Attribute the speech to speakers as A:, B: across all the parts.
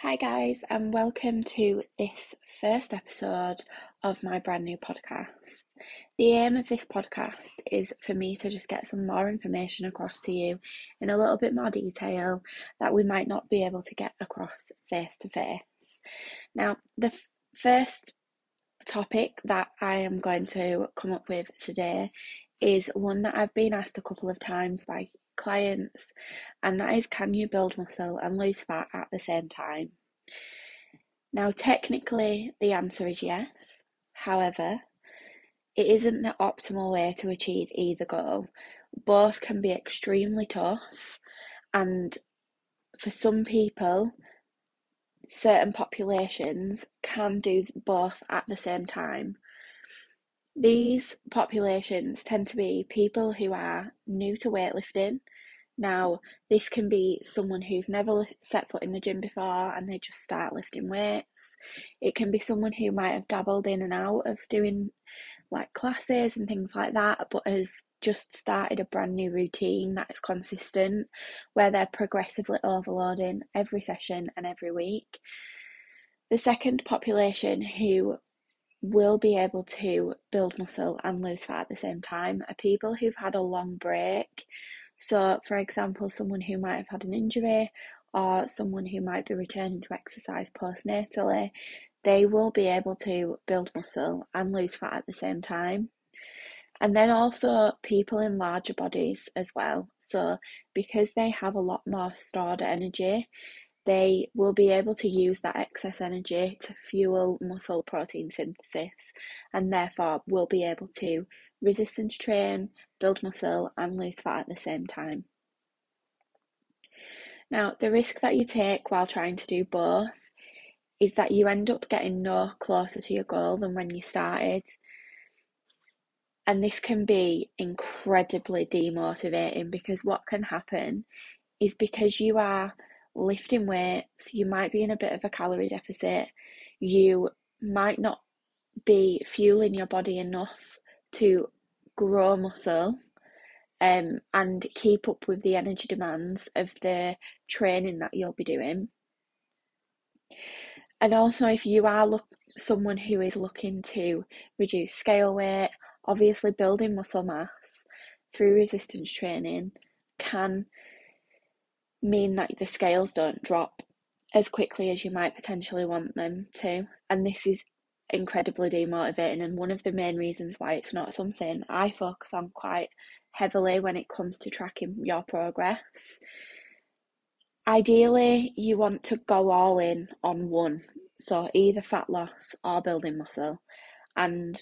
A: Hi, guys, and welcome to this first episode of my brand new podcast. The aim of this podcast is for me to just get some more information across to you in a little bit more detail that we might not be able to get across face to face. Now, the f- first topic that I am going to come up with today is one that I've been asked a couple of times by clients, and that is can you build muscle and lose fat at the same time? Now, technically, the answer is yes. However, it isn't the optimal way to achieve either goal. Both can be extremely tough, and for some people, certain populations can do both at the same time. These populations tend to be people who are new to weightlifting. Now, this can be someone who's never set foot in the gym before and they just start lifting weights. It can be someone who might have dabbled in and out of doing like classes and things like that, but has just started a brand new routine that is consistent where they're progressively overloading every session and every week. The second population who will be able to build muscle and lose fat at the same time are people who've had a long break. So, for example, someone who might have had an injury or someone who might be returning to exercise postnatally, they will be able to build muscle and lose fat at the same time. And then also people in larger bodies as well. So, because they have a lot more stored energy, they will be able to use that excess energy to fuel muscle protein synthesis and therefore will be able to resistance train, build muscle, and lose fat at the same time. Now, the risk that you take while trying to do both is that you end up getting no closer to your goal than when you started. And this can be incredibly demotivating because what can happen is because you are lifting weights, you might be in a bit of a calorie deficit, you might not be fueling your body enough to grow muscle um, and keep up with the energy demands of the training that you'll be doing. And also, if you are look someone who is looking to reduce scale weight, obviously building muscle mass through resistance training can mean that the scales don't drop as quickly as you might potentially want them to. And this is incredibly demotivating and one of the main reasons why it's not something I focus on quite heavily when it comes to tracking your progress. Ideally, you want to go all in on one, so either fat loss or building muscle. And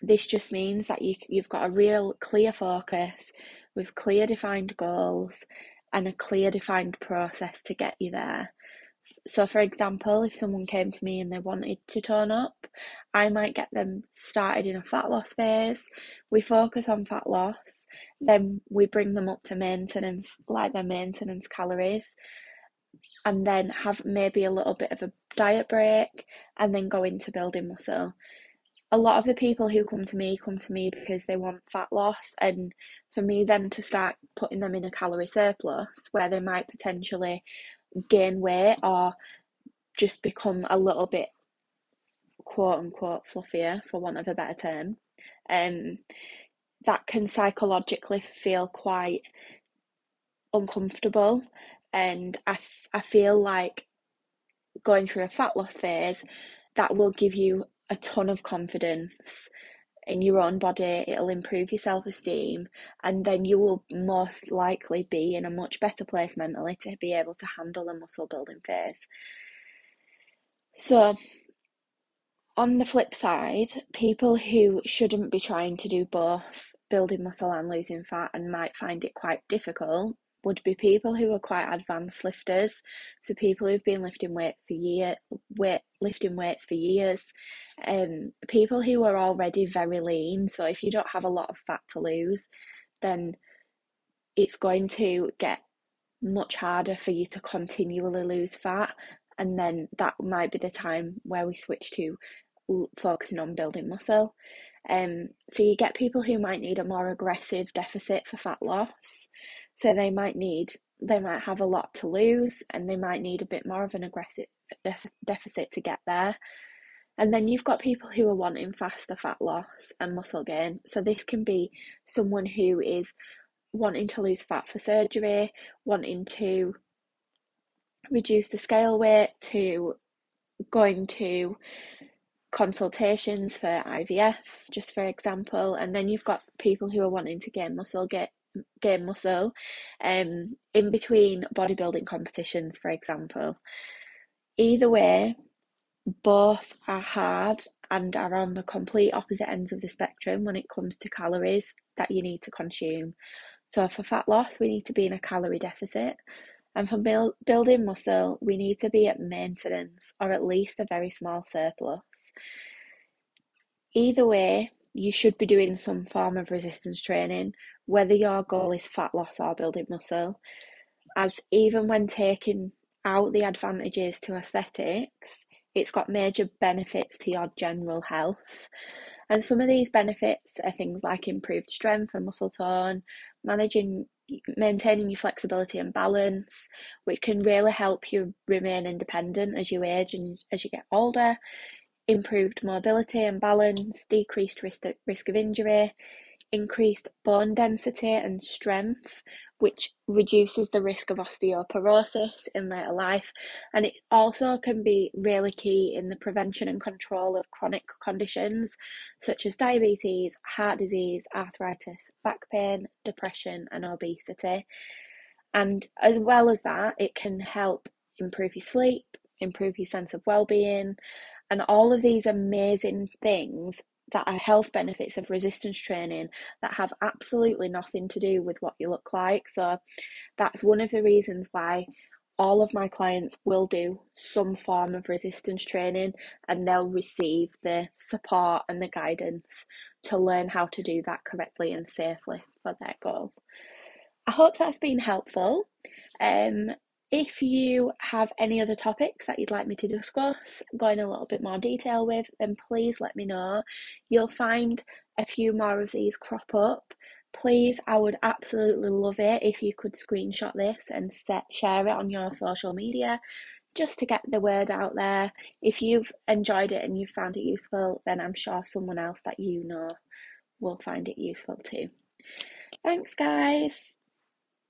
A: this just means that you, you've got a real clear focus with clear defined goals and a clear defined process to get you there. So, for example, if someone came to me and they wanted to tone up, I might get them started in a fat loss phase. We focus on fat loss, then we bring them up to maintenance, like their maintenance calories, and then have maybe a little bit of a diet break, and then go into building muscle. A lot of the people who come to me come to me because they want fat loss, and for me, then to start putting them in a calorie surplus where they might potentially gain weight or just become a little bit quote unquote fluffier for want of a better term um that can psychologically feel quite uncomfortable. And I, I feel like going through a fat loss phase that will give you a ton of confidence in your own body, it'll improve your self esteem, and then you will most likely be in a much better place mentally to be able to handle a muscle building phase. So, on the flip side, people who shouldn't be trying to do both building muscle and losing fat and might find it quite difficult would be people who are quite advanced lifters. So people who've been lifting weight for year weight lifting weights for years. Um people who are already very lean. So if you don't have a lot of fat to lose, then it's going to get much harder for you to continually lose fat and then that might be the time where we switch to focusing on building muscle. Um, so you get people who might need a more aggressive deficit for fat loss. So they might need, they might have a lot to lose and they might need a bit more of an aggressive deficit to get there. And then you've got people who are wanting faster fat loss and muscle gain. So this can be someone who is wanting to lose fat for surgery, wanting to reduce the scale weight, to going to consultations for IVF, just for example, and then you've got people who are wanting to gain muscle, get gain muscle, um, in between bodybuilding competitions, for example. Either way, both are hard and are on the complete opposite ends of the spectrum when it comes to calories that you need to consume. So, for fat loss, we need to be in a calorie deficit. And for build, building muscle, we need to be at maintenance or at least a very small surplus. Either way, you should be doing some form of resistance training, whether your goal is fat loss or building muscle, as even when taking out the advantages to aesthetics, it's got major benefits to your general health. And some of these benefits are things like improved strength and muscle tone, managing, maintaining your flexibility and balance, which can really help you remain independent as you age and as you get older, improved mobility and balance, decreased risk, risk of injury, increased bone density and strength, which reduces the risk of osteoporosis in later life. And it also can be really key in the prevention and control of chronic conditions such as diabetes, heart disease, arthritis, back pain, depression, and obesity. And as well as that, it can help improve your sleep, improve your sense of well being, and all of these amazing things that are health benefits of resistance training that have absolutely nothing to do with what you look like. So that's one of the reasons why all of my clients will do some form of resistance training and they'll receive the support and the guidance to learn how to do that correctly and safely for their goal. I hope that's been helpful. Um, if you have any other topics that you'd like me to discuss, go in a little bit more detail with, then please let me know. You'll find a few more of these crop up. Please, I would absolutely love it if you could screenshot this and set, share it on your social media just to get the word out there. If you've enjoyed it and you've found it useful, then I'm sure someone else that you know will find it useful too. Thanks, guys.